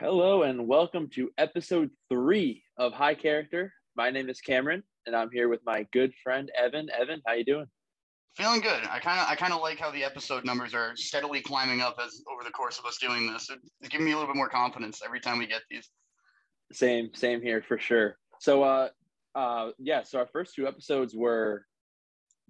Hello and welcome to episode three of High Character. My name is Cameron, and I'm here with my good friend Evin. Evin, how you doing? Feeling good. I kind of I kind of like how the episode numbers are steadily climbing up as over the course of us doing this. It's giving me a little bit more confidence every time we get these. Same, same here for sure. So, uh, uh, yeah. So our first two episodes were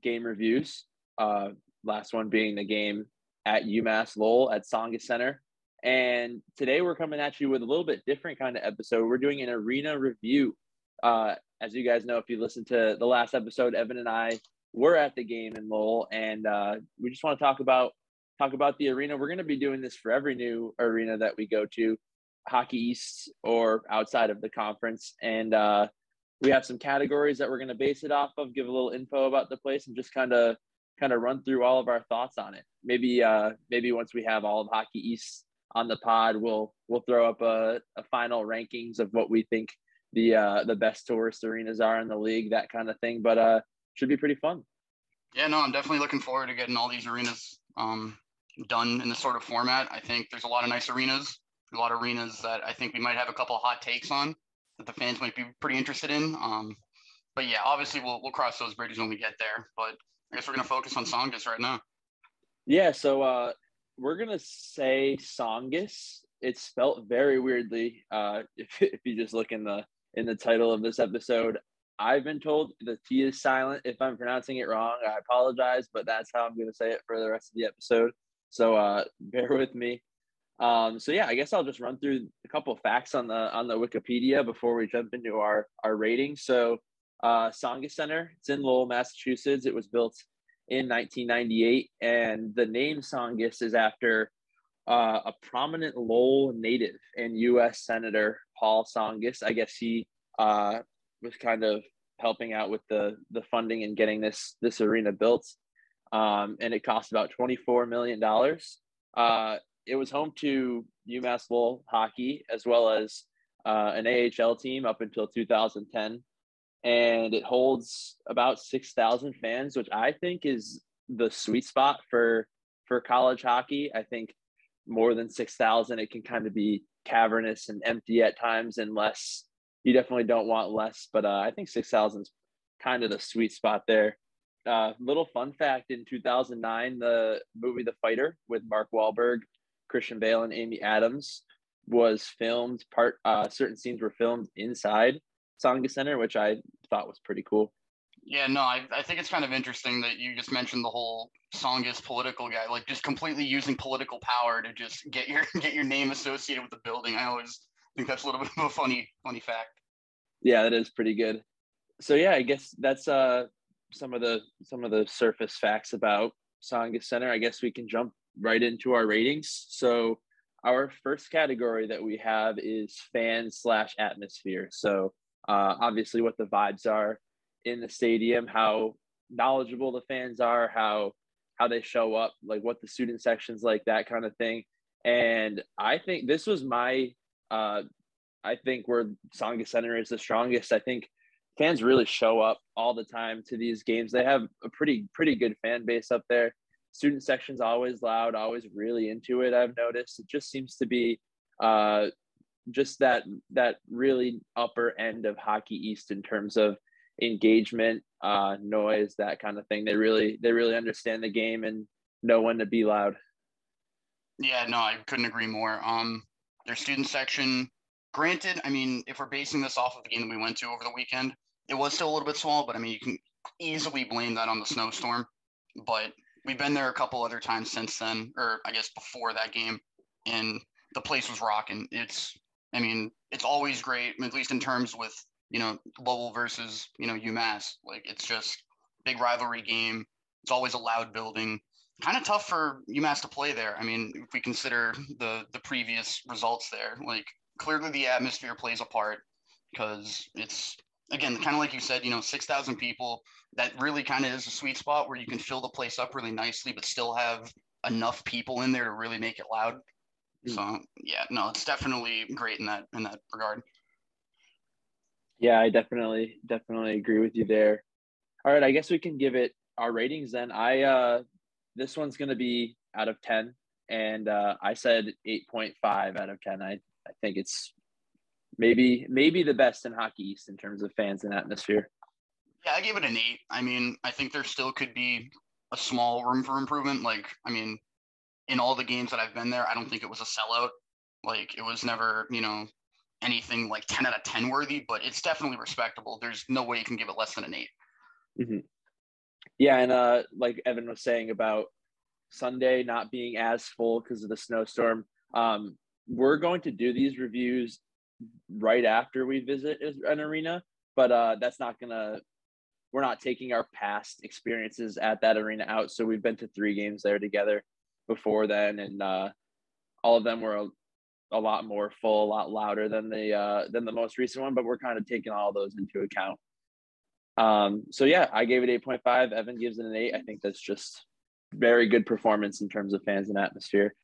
game reviews. Uh, last one being the game at UMass Lowell at Tsongas Center. And today we're coming at you with a little bit different kind of episode. We're doing an arena review. Uh, as you guys know, if you listened to the last episode, Evin and I were at the game in Lowell, and uh, we just want to talk about talk about the arena. We're going to be doing this for every new arena that we go to, Hockey East or outside of the conference, and uh, we have some categories that we're going to base it off of. Give a little info about the place, and just kind of kind of run through all of our thoughts on it. Maybe uh, maybe once we have all of Hockey East on the pod, we'll we'll throw up a, a final rankings of what we think the uh, the best tourist arenas are in the league, that kind of thing. But uh, should be pretty fun. Yeah, no, I'm definitely looking forward to getting all these arenas um, done in this sort of format. I think there's a lot of nice arenas, a lot of arenas that I think we might have a couple of hot takes on that the fans might be pretty interested in. Um, but yeah, obviously we'll we'll cross those bridges when we get there. But I guess we're gonna focus on Tsongas right now. Yeah, so uh, we're gonna say Tsongas. It's spelt very weirdly. Uh, if, if you just look in the in the title of this episode, I've been told the T is silent. If I'm pronouncing it wrong, I apologize, but that's how I'm gonna say it for the rest of the episode. So uh, bear with me. Um, so yeah, I guess I'll just run through a couple of facts on the on the Wikipedia before we jump into our our ratings. So uh, Tsongas Center, it's in Lowell, Massachusetts. It was built in 1998, and the name Tsongas is after uh, a prominent Lowell native and U.S. Senator Paul Tsongas. I guess he uh, was kind of helping out with the the funding and getting this this arena built, um, and it cost about 24 million dollars. Uh, it was home to UMass Lowell hockey as well as uh, an AHL team up until 2010 and it holds about 6,000 fans, which I think is the sweet spot for for college hockey. I think more than 6,000 it can kind of be cavernous and empty at times unless you definitely don't want less, but uh, I think 6,000 is kind of the sweet spot there. Uh, little fun fact in 2009, the movie The Fighter with Mark Wahlberg, Christian Bale, and Amy Adams was filmed. Part uh, certain scenes were filmed inside Tsongas Center, which I thought was pretty cool. Yeah, no, I, I think it's kind of interesting that you just mentioned the whole Tsongas political guy, like just completely using political power to just get your get your name associated with the building. I always think that's a little bit of a funny funny fact. Yeah, that is pretty good. So yeah, I guess that's uh some of the some of the surface facts about Tsongas Center. I guess we can jump right into our ratings. So our first category that we have is fan slash atmosphere. So uh, obviously what the vibes are in the stadium, how knowledgeable the fans are, how how they show up, like what the student sections like, that kind of thing. And I think this was my uh, I think where Tsongas Center is the strongest. I think fans really show up all the time to these games. They have a pretty pretty good fan base up there. Student section's always loud, always really into it. I've noticed it just seems to be uh, just that that really upper end of hockey east in terms of engagement uh noise that kind of thing. They really they really understand the game and know when to be loud. Yeah no i couldn't agree more. Um their student section granted i mean if we're basing this off of the game that we went to over the weekend it was still a little bit small but i mean you can easily blame that on the snowstorm. But we've been there a couple other times since then or i guess before that game and the place was rocking. It's I mean, it's always great, at least in terms with you know Lowell versus you know UMass. Like it's just big rivalry game. It's always a loud building. Kind of tough for UMass to play there. I mean, if we consider the the previous results there, like clearly the atmosphere plays a part because it's again kind of like you said, you know, six thousand people. That really kind of is a sweet spot where you can fill the place up really nicely, but still have enough people in there to really make it loud. So yeah, no, it's definitely great in that in that regard. Yeah, I definitely definitely agree with you there. All right, I guess we can give it our ratings then. I uh this one's gonna be out of ten, and uh, I said eight point five out of ten. I I think it's maybe maybe the best in Hockey East in terms of fans and atmosphere. Yeah, I gave it an eight. I mean, I think there still could be a small room for improvement. Like, I mean, in all the games that I've been there, I don't think it was a sellout. Like, it was never, you know, anything like 10 out of 10 worthy, but it's definitely respectable. There's no way you can give it less than an 8 mm-hmm. Yeah, and uh, like Evin was saying about Sunday not being as full because of the snowstorm, um, we're going to do these reviews right after we visit an arena, but uh, that's not gonna. We're not taking our past experiences at that arena out. So we've been to three games there together before then, and uh, all of them were a, a, lot more full, a lot louder than the uh, than the most recent one. But we're kind of taking all those into account. Um, so yeah, I gave it eight point five. Evin gives it an eight. I think that's just very good performance in terms of fans and atmosphere.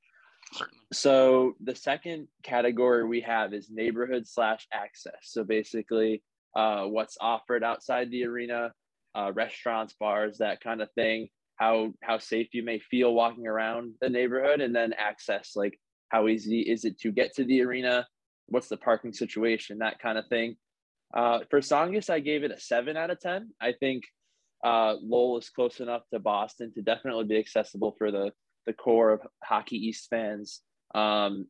Certainly. So the second category we have is neighborhood slash access. So basically, uh, what's offered outside the arena, uh, restaurants, bars, that kind of thing. How how safe you may feel walking around the neighborhood, and then access, like how easy is it to get to the arena? What's the parking situation? That kind of thing. Uh, for Tsongas, I gave it a seven out of ten. I think uh, Lowell is close enough to Boston to definitely be accessible for the the core of Hockey East fans. Um,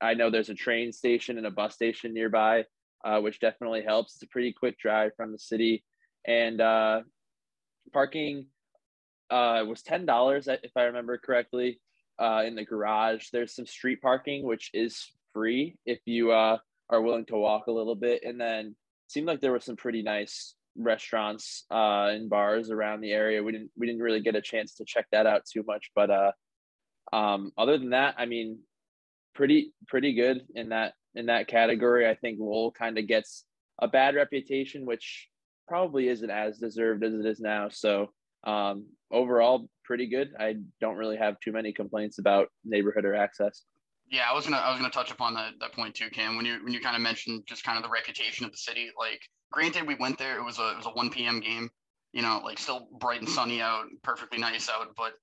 I know there's a train station and a bus station nearby, uh, which definitely helps. It's a pretty quick drive from the city, and uh, parking uh, it was ten dollars if I remember correctly uh, in the garage. There's some street parking, which is free if you uh, are willing to walk a little bit, and then seemed like there were some pretty nice restaurants uh, and bars around the area. We didn't we didn't really get a chance to check that out too much, but uh, um, other than that, I mean, pretty pretty good in that in that category. I think Lowell kind of gets a bad reputation, which probably isn't as deserved as it is now. So um, overall, pretty good. I don't really have too many complaints about neighborhood or access. Yeah, I was gonna I was gonna touch upon that that point too, Cam. When you when you kind of mentioned just kind of the reputation of the city. Like, granted, we went there. It was a it was a 1 p.m. game. You know, like still bright and sunny out, perfectly nice out, but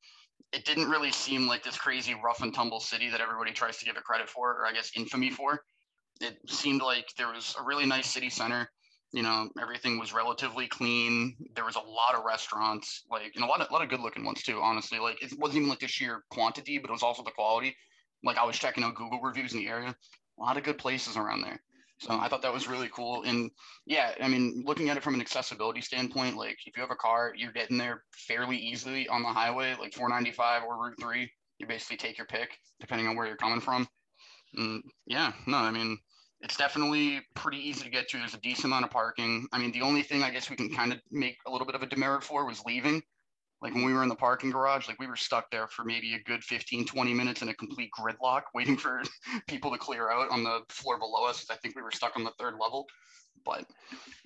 it didn't really seem like this crazy rough and tumble city that everybody tries to give it credit for, or I guess infamy for. It seemed like there was a really nice city center. You know, everything was relatively clean. There was a lot of restaurants, like and a lot of a lot of good looking ones too. Honestly, like it wasn't even like the sheer quantity, but it was also the quality. Like I was checking out Google reviews in the area. A lot of good places around there. So I thought that was really cool. And yeah, I mean, looking at it from an accessibility standpoint, like if you have a car, you're getting there fairly easily on the highway, like 495 or Route 3. You basically take your pick depending on where you're coming from. And yeah, no, I mean, it's definitely pretty easy to get to. There's a decent amount of parking. I mean, the only thing I guess we can kind of make a little bit of a demerit for was leaving. Like when we were in the parking garage like we were stuck there for maybe a good 15 20 minutes in a complete gridlock waiting for people to clear out on the floor below us i think we were stuck on the third level. But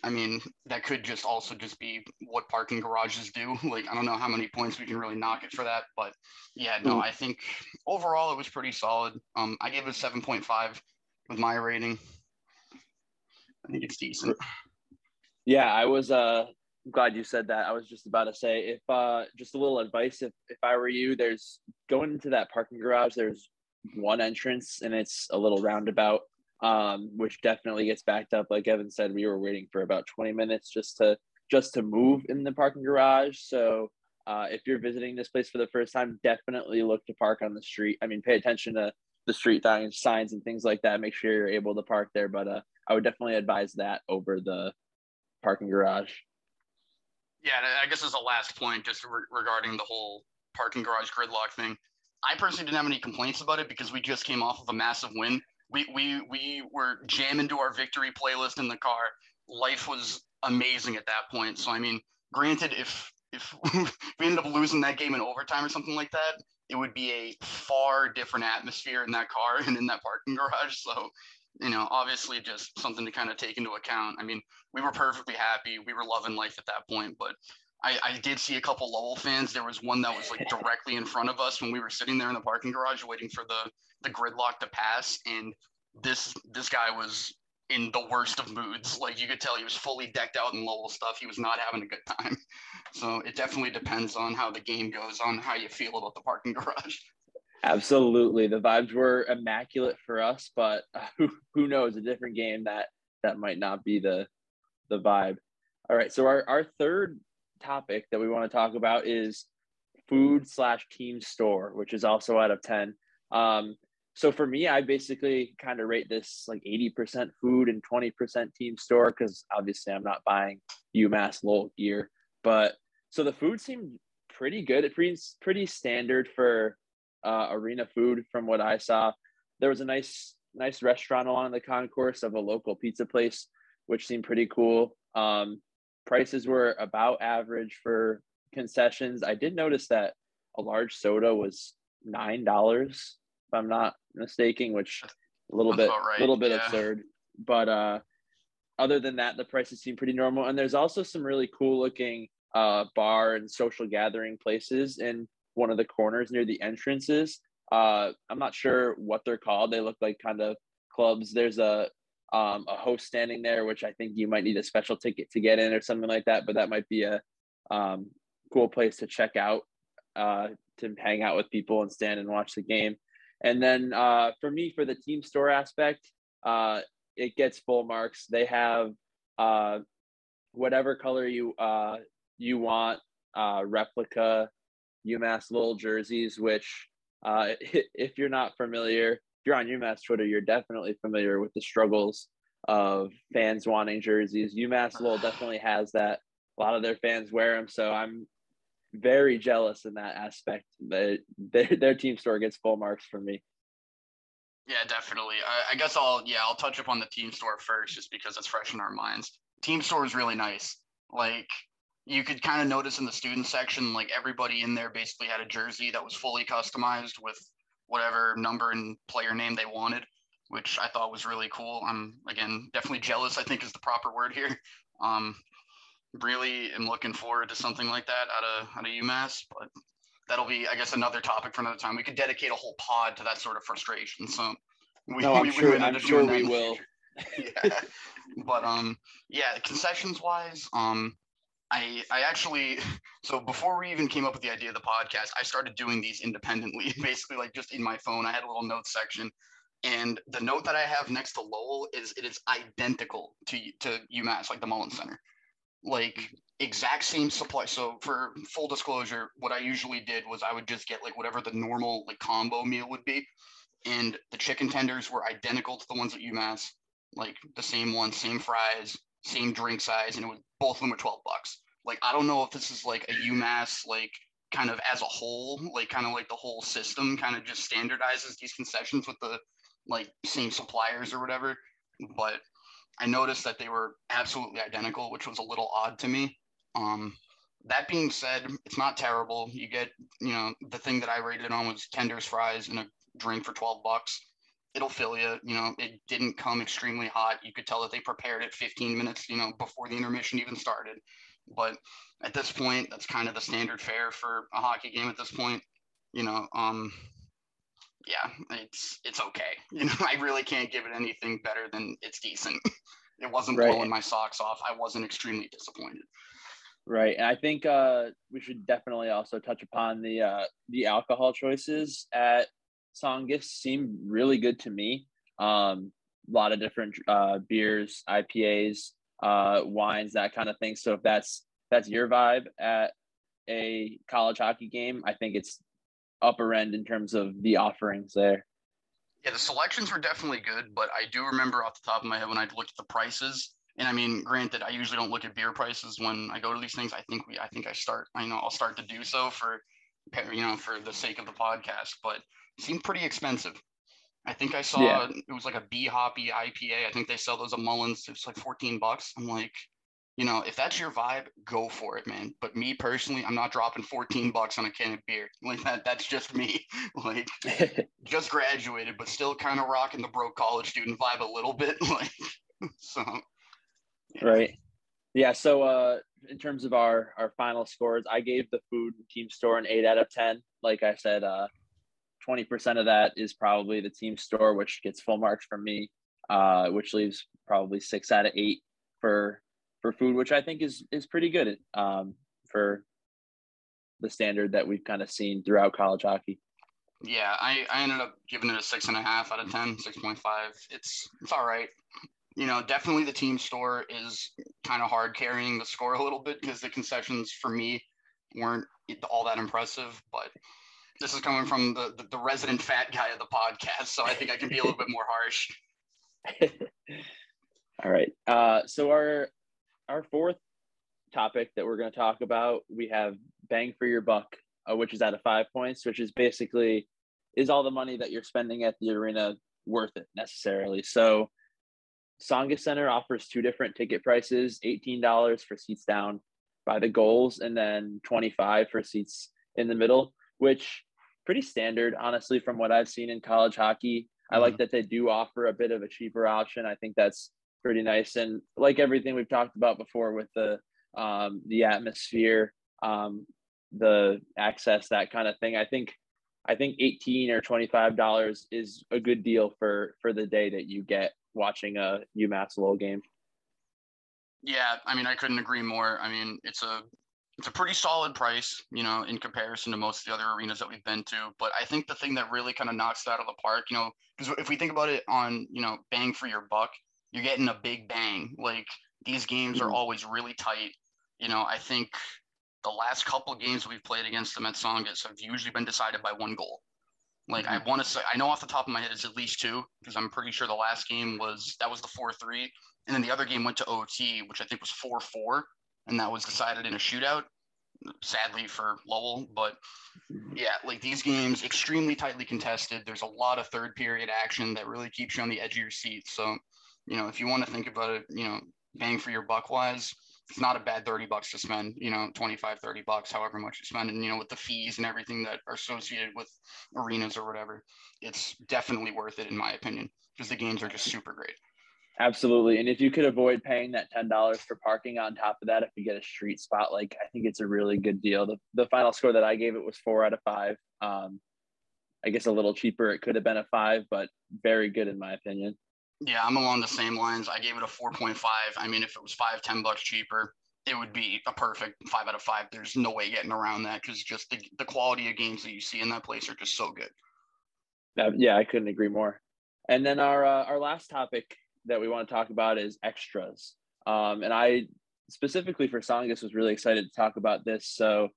i mean that could just also just be what parking garages do. Like i don't know how many points we can really knock it for that but yeah no i think overall it was pretty solid. Um i gave it a 7.5 with my rating i think it's decent yeah i was uh glad you said that. I was just about to say if uh just a little advice if if I were you, there's going into that parking garage, there's one entrance and it's a little roundabout, um, which definitely gets backed up. Like Evin said, we were waiting for about 20 minutes just to just to move in the parking garage. So uh, if you're visiting this place for the first time, definitely look to park on the street. I mean, pay attention to the street signs and things like that. Make sure you're able to park there. But uh, I would definitely advise that over the parking garage. Yeah, I guess as a last point, just re- regarding the whole parking garage gridlock thing, I personally didn't have any complaints about it because we just came off of a massive win. We we we were jamming to our victory playlist in the car. Life was amazing at that point. So I mean, granted, if if we ended up losing that game in overtime or something like that, it would be a far different atmosphere in that car and in that parking garage. So you know, obviously just something to kind of take into account. I mean, we were perfectly happy. We were loving life at that point, but I, I did see a couple Lowell fans. There was one that was like directly in front of us when we were sitting there in the parking garage waiting for the the gridlock to pass, and this this guy was in the worst of moods. Like you could tell he was fully decked out in Lowell stuff. He was not having a good time. So it definitely depends on how the game goes, on how you feel about the parking garage. Absolutely, the vibes were immaculate for us, but who who knows? A different game that that might not be the the vibe. All right, so our our third topic that we want to talk about is food slash team store, which is also out of ten. Um, so for me, I basically kind of rate this like 80% food and 20% team store because obviously I'm not buying UMass Lowell gear. But so the food seemed pretty good. It pretty pretty standard for uh, arena food from what I saw. There was a nice nice restaurant along the concourse of a local pizza place, which seemed pretty cool. Um, prices were about average for concessions. I did notice that a large soda was nine dollars if I'm not mistaken, which a little That's bit, a right. little bit yeah. absurd. But uh, other than that, the prices seem pretty normal. And there's also some really cool looking uh, bar and social gathering places in one of the corners near the entrances. Uh, I'm not sure what they're called. They look like kind of clubs. There's a um, a host standing there, which I think you might need a special ticket to get in or something like that. But that might be a um, cool place to check out uh, to hang out with people and stand and watch the game. And then uh, for me, for the team store aspect, uh, it gets full marks. They have uh, whatever color you uh, you want, uh, replica UMass Lowell jerseys. Which, uh, if you're not familiar, if you're on UMass Twitter, you're definitely familiar with the struggles of fans wanting jerseys. UMass Lowell definitely has that. A lot of their fans wear them, so I'm very jealous in that aspect. They, their their team store gets full marks from me. Yeah, definitely. I, I, guess I'll yeah I'll touch upon the team store first, just because it's fresh in our minds. Team store is really nice. Like you could kind of notice in the student section, like everybody in there basically had a jersey that was fully customized with whatever number and player name they wanted, which I thought was really cool. I'm again definitely jealous. I think is the proper word here. Um, really am looking forward to something like that out of out of UMass, but that'll be, I guess, another topic for another time. We could dedicate a whole pod to that sort of frustration. So we, no, I'm we, sure, we I'm sure we will. yeah, but um, yeah, concessions wise, um, I I actually so before we even came up with the idea of the podcast, I started doing these independently, basically like just in my phone. I had a little notes section. And the note that I have next to Lowell is it is identical to to UMass, like the Mullins Center like exact same supply. So for full disclosure, what I usually did was I would just get like whatever the normal like combo meal would be. And the chicken tenders were identical to the ones at UMass, like the same one, same fries, same drink size, and it was both of them were 12 bucks. Like I don't know if this is like a UMass like kind of as a whole, like kind of like the whole system kind of just standardizes these concessions with the like same suppliers or whatever. But I noticed that they were absolutely identical, which was a little odd to me. Um, that being said, it's not terrible. You get, you know, the thing that I rated on was tenders, fries, and a drink for 12 bucks. It'll fill you. You know, it didn't come extremely hot. You could tell that they prepared it 15 minutes, you know, before the intermission even started. But at this point, that's kind of the standard fare for a hockey game at this point. You know, um, yeah, it's it's okay. You know, I really can't give it anything better than it's decent. it wasn't right. blowing my socks off. I wasn't extremely disappointed. Right, and I think uh, we should definitely also touch upon the uh, the alcohol choices at Tsongas. Seem really good to me. Um, a lot of different uh, beers, IPAs, uh, wines, that kind of thing. So if that's that's your vibe at a college hockey game, I think it's upper end in terms of the offerings there. Yeah, the selections were definitely good, but I do remember off the top of my head when I looked at the prices. And I mean, granted, I usually don't look at beer prices when I go to these things. I think we, I think I start, I know I'll start to do so for, you know, for the sake of the podcast. But it seemed pretty expensive. I think I saw yeah. it was like a B hoppy IPA. I think they sell those at Mullins. It's like 14 bucks. I'm like, you know, if that's your vibe, go for it, man. But me personally, I'm not dropping 14 bucks on a can of beer. Like that, that's just me. like just graduated, but still kind of rocking the broke college student vibe a little bit. Like so yeah. Right. Yeah. So uh in terms of our our final scores, I gave the food team store an eight out of ten. Like I said, uh 20% of that is probably the team store, which gets full marks from me, uh, which leaves probably six out of eight for for food, which I think is is pretty good um, for the standard that we've kind of seen throughout college hockey. Yeah, I, I ended up giving it a six and a half out of 10, 6.5. It's it's all right. You know, definitely the team store is kind of hard carrying the score a little bit because the concessions for me weren't all that impressive. But this is coming from the, the, the resident fat guy of the podcast, so I think I can be a little bit more harsh. all right. Uh, so our our fourth topic that we're going to talk about, we have bang for your buck, uh, which is out of five points, which is basically is all the money that you're spending at the arena worth it necessarily? So, Tsongas Center offers two different ticket prices: eighteen dollars for seats down by the goals, and then twenty-five for seats in the middle, which pretty standard, honestly, from what I've seen in college hockey. I mm-hmm. like that they do offer a bit of a cheaper option. I think that's pretty nice, and like everything we've talked about before with the um, the atmosphere, um, the access, that kind of thing. I think I think eighteen or twenty five dollars is a good deal for for the day that you get watching a UMass Lowell game. Yeah, I mean, I couldn't agree more. I mean, it's a it's a pretty solid price, you know, in comparison to most of the other arenas that we've been to. But I think the thing that really kind of knocks it out of the park, you know, because if we think about it on, you know, bang for your buck, you're getting a big bang. Like these games are mm-hmm. always really tight you know, I think the last couple of games we've played against the Metsongas have usually been decided by one goal. Like mm-hmm. I want to say, I know off the top of my head it's at least two because I'm pretty sure the last game was that was the four three, and then the other game went to OT, which I think was four four, and that was decided in a shootout. Sadly for Lowell, but mm-hmm. yeah, like these games extremely tightly contested. There's a lot of third period action that really keeps you on the edge of your seat. So, you know, if you want to think about it, you know, bang for your buck wise, it's not a bad 30 bucks to spend, you know, 25, 30 bucks, however much you spend. And, you know, with the fees and everything that are associated with arenas or whatever, it's definitely worth it, in my opinion, because the games are just super great. Absolutely. And if you could avoid paying that $10 for parking on top of that, if you get a street spot, like I think it's a really good deal. The, the final score that I gave it was four out of five. Um, I guess a little cheaper. It could have been a five, but very good in my opinion. Yeah, I'm along the same lines. I gave it a 4.5. I mean, if it was five, 10 bucks cheaper, it would be a perfect five out of five. There's no way getting around that because just the, the quality of games that you see in that place are just so good. Uh, yeah, I couldn't agree more. And then our uh, our last topic that we want to talk about is extras. Um, and I specifically for Tsongas was really excited to talk about this. So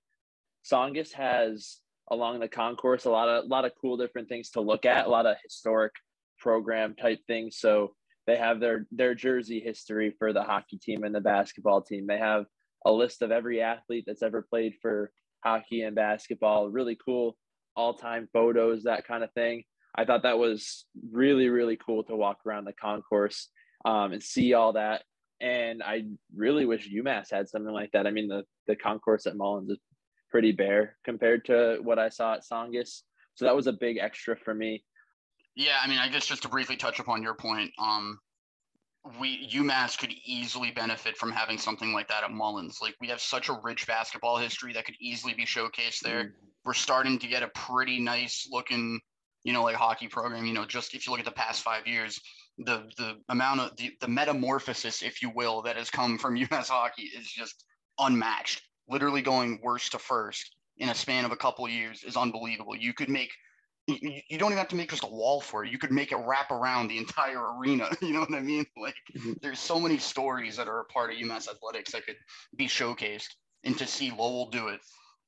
Tsongas has along the concourse a lot of a lot of cool different things to look at, a lot of historic program type thing. So they have their their jersey history for the hockey team and the basketball team. They have a list of every athlete that's ever played for hockey and basketball. Really cool all-time photos, that kind of thing. I thought that was really really cool to walk around the concourse um, and see all that. And I really wish UMass had something like that. I mean, the the concourse at Mullins is pretty bare compared to what I saw at Tsongas. So that was a big extra for me. Yeah, I mean, I guess just to briefly touch upon your point, um, we UMass could easily benefit from having something like that at Mullins. Like we have such a rich basketball history that could easily be showcased there. Mm-hmm. We're starting to get a pretty nice looking, you know, like hockey program. You know, just if you look at the past five years, the the amount of the, the metamorphosis, if you will, that has come from UMass hockey is just unmatched. Literally going worst to first in a span of a couple years is unbelievable. You could make you, you, don't even have to make just a wall for it. You could make it wrap around the entire arena. You know what I mean? Like mm-hmm. there's so many stories that are a part of UMass athletics that could be showcased. And to see Lowell do it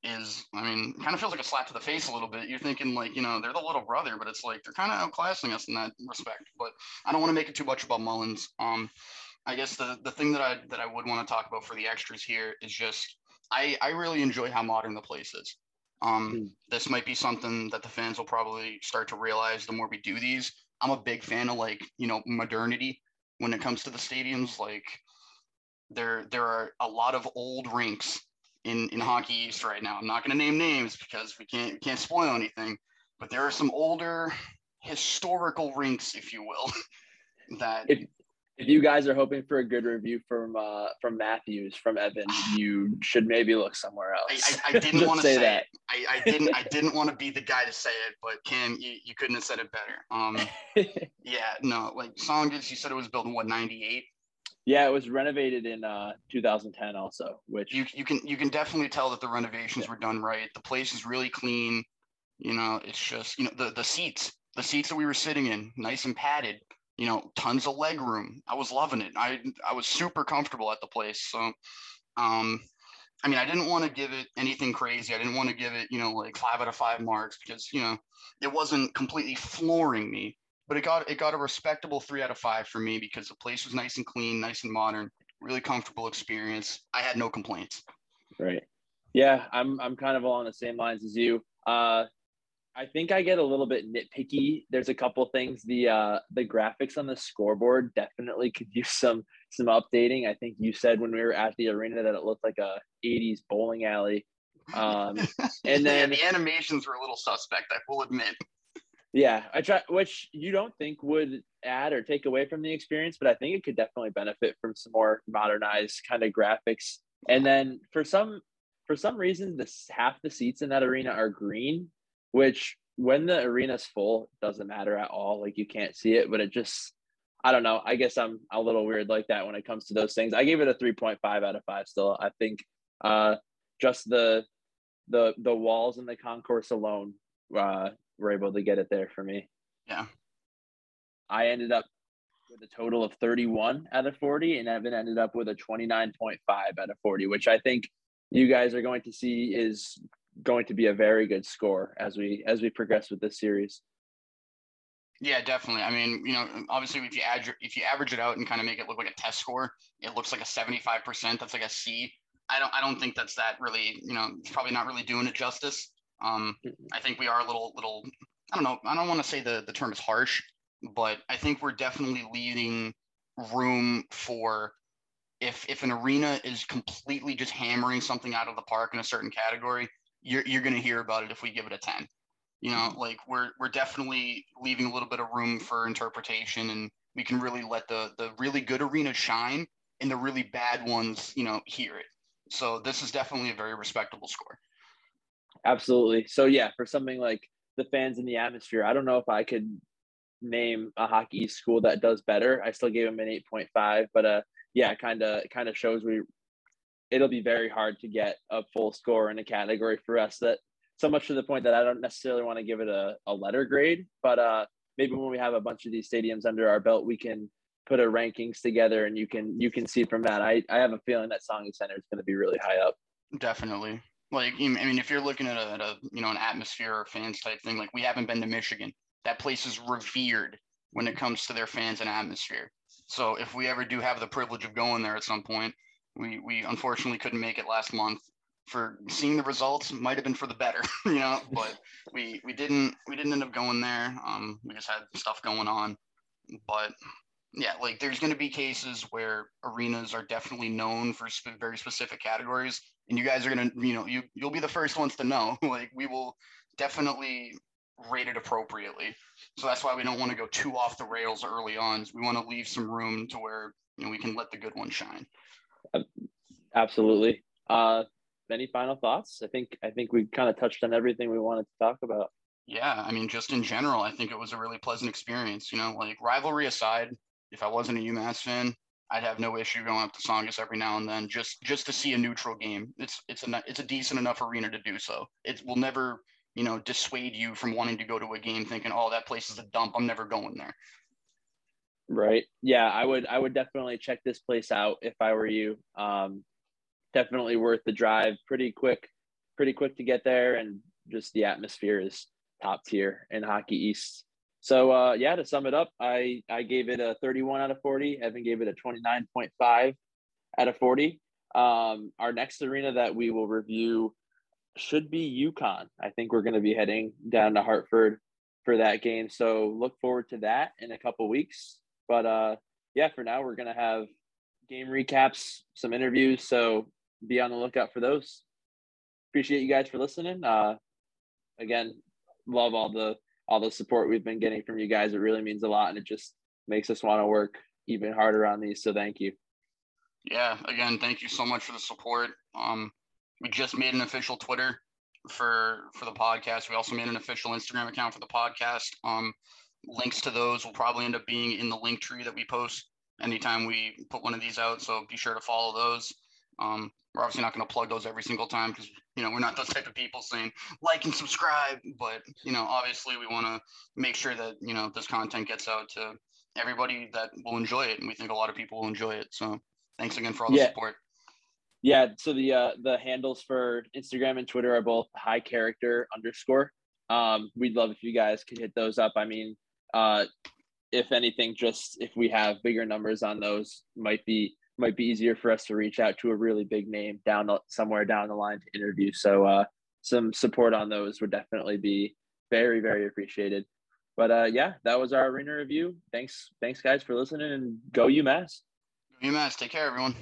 is, I mean, kind of feels like a slap to the face a little bit. You're thinking like, you know, they're the little brother, but it's like they're kind of outclassing us in that respect. But I don't want to make it too much about Mullins. Um, I guess the the thing that I that I would want to talk about for the extras here is just I I really enjoy how modern the place is. Um, mm. This might be something that the fans will probably start to realize the more we do these. I'm a big fan of like you know modernity when it comes to the stadiums. Like there there are a lot of old rinks in in Hockey East right now. I'm not going to name names because we can't we can't spoil anything, but there are some older historical rinks, if you will, that if, if you guys are hoping for a good review from uh, from Matthews from Evin, you should maybe look somewhere else. I, I, I didn't want to say, say that. I, I, didn't. I didn't want to be the guy to say it, but Cam, you, you couldn't have said it better. Um, yeah, no, like Tsongas, you said it was built in what '98. Yeah, it was renovated in uh, 2010 also, which you you can you can definitely tell that the renovations yeah. were done right. The place is really clean. You know, it's just you know the the seats, the seats that we were sitting in, nice and padded. You know, tons of leg room. I was loving it. I I was super comfortable at the place. So, um, I mean, I didn't want to give it anything crazy. I didn't want to give it, you know, like five out of five marks because, you know, it wasn't completely flooring me, but it got it got a respectable three out of five for me because the place was nice and clean, nice and modern, really comfortable experience. I had no complaints. Right. Yeah, I'm I'm kind of along the same lines as you. Uh, I think I get a little bit nitpicky. There's a couple things. The uh, the graphics on the scoreboard definitely could use some some updating. I think you said when we were at the arena that it looked like a 80s bowling alley. Um, and then yeah, the animations were a little suspect. I will admit. Yeah, I try, which you don't think would add or take away from the experience, but I think it could definitely benefit from some more modernized kind of graphics. And then for some for some reason, this half the seats in that arena are green, which when the arena's full doesn't matter at all. Like you can't see it, but it just I don't know. I guess I'm a little weird like that when it comes to those things. I gave it a 3.5 out of 5 still. I think uh just the the the walls and the concourse alone uh were able to get it there for me. Yeah. I ended up with a total of 31 out of 40 and Evin ended up with a 29.5 out of 40, which I think you guys are going to see is going to be a very good score as we as we progress with this series. Yeah, definitely. I mean, you know, obviously, if you add if you average it out and kind of make it look like a test score, it looks like a seventy-five percent. That's like a C. I don't I don't think that's that really. You know, it's probably not really doing it justice. Um, I think we are a little little. I don't know. I don't want to say the the term is harsh, but I think we're definitely leaving room for if if an arena is completely just hammering something out of the park in a certain category, you're you're going to hear about it if we give it a 10. You know, mm-hmm. like we're we're definitely leaving a little bit of room for interpretation and we can really let the the really good arenas shine and the really bad ones, you know, hear it. So this is definitely a very respectable score. Absolutely. So yeah, for something like the fans in the atmosphere, I don't know if I could name a hockey school that does better. I still gave them an 8.5, but uh yeah, kind of kind of shows we it'll be very hard to get a full score in a category for us that so much to the point that I don't necessarily want to give it a, a letter grade, but uh, maybe when we have a bunch of these stadiums under our belt, we can put a rankings together and you can you can see from that. I, I have a feeling that Tsongas Center is going to be really high up. Definitely. Like I mean, if you're looking at a, at a you know an atmosphere or fans type thing, like we haven't been to Michigan. That place is revered when it comes to their fans and atmosphere. So if we ever do have the privilege of going there at some point, we we unfortunately couldn't make it last month. For seeing the results, might have been for the better, you know. But we we didn't we didn't end up going there. Um, we just had stuff going on. But yeah, like there's going to be cases where arenas are definitely known for sp- very specific categories, and you guys are going to, you know, you you'll be the first ones to know. like we will definitely rate it appropriately. So that's why we don't want to go too off the rails early on. We want to leave some room to where you know we can let the good one shine. Absolutely. Uh, any final thoughts? I think I think we kind of touched on everything we wanted to talk about. Yeah, I mean, just in general, I think it was a really pleasant experience. You know, like rivalry aside, if I wasn't a UMass fan, I'd have no issue going up to Tsongas every now and then just just to see a neutral game. It's it's a it's a decent enough arena to do so. It will never you know dissuade you from wanting to go to a game thinking, oh, that place is a dump. I'm never going there. Right. Yeah, I would I would definitely check this place out if I were you. Um, definitely worth the drive. Pretty quick, pretty quick to get there, and just the atmosphere is top tier in Hockey East. So uh, yeah, to sum it up, I I gave it a 31 out of 40. Evin gave it a 29.5 out of 40. Um, our next arena that we will review should be UConn. I think we're going to be heading down to Hartford for that game. So look forward to that in a couple weeks. But uh, yeah, for now, we're to have game recaps, some interviews. So be on the lookout for those. Appreciate you guys for listening. Uh, again, love all the all the support we've been getting from you guys. It really means a lot, and it just makes us want to work even harder on these. So thank you. Yeah, again, thank you so much for the support. Um, we just made an official Twitter for for the podcast. We also made an official Instagram account for the podcast. Um, links to those will probably end up being in the link tree that we post anytime we put one of these out. So be sure to follow those. Um, we're obviously not going to plug those every single time because you know we're not those type of people saying like and subscribe. But you know, obviously, we want to make sure that you know this content gets out to everybody that will enjoy it, and we think a lot of people will enjoy it. So thanks again for all the Yeah. support. Yeah, so the uh, the handles for Instagram and Twitter are both high character underscore. Um, we'd love if you guys could hit those up. I mean, uh, if anything, just if we have bigger numbers on those, might be might be easier for us to reach out to a really big name down somewhere down the line to interview. So uh, some support on those would definitely be very very appreciated. But uh, yeah, that was our arena review. Thanks thanks guys for listening and go UMass. UMass, take care, everyone.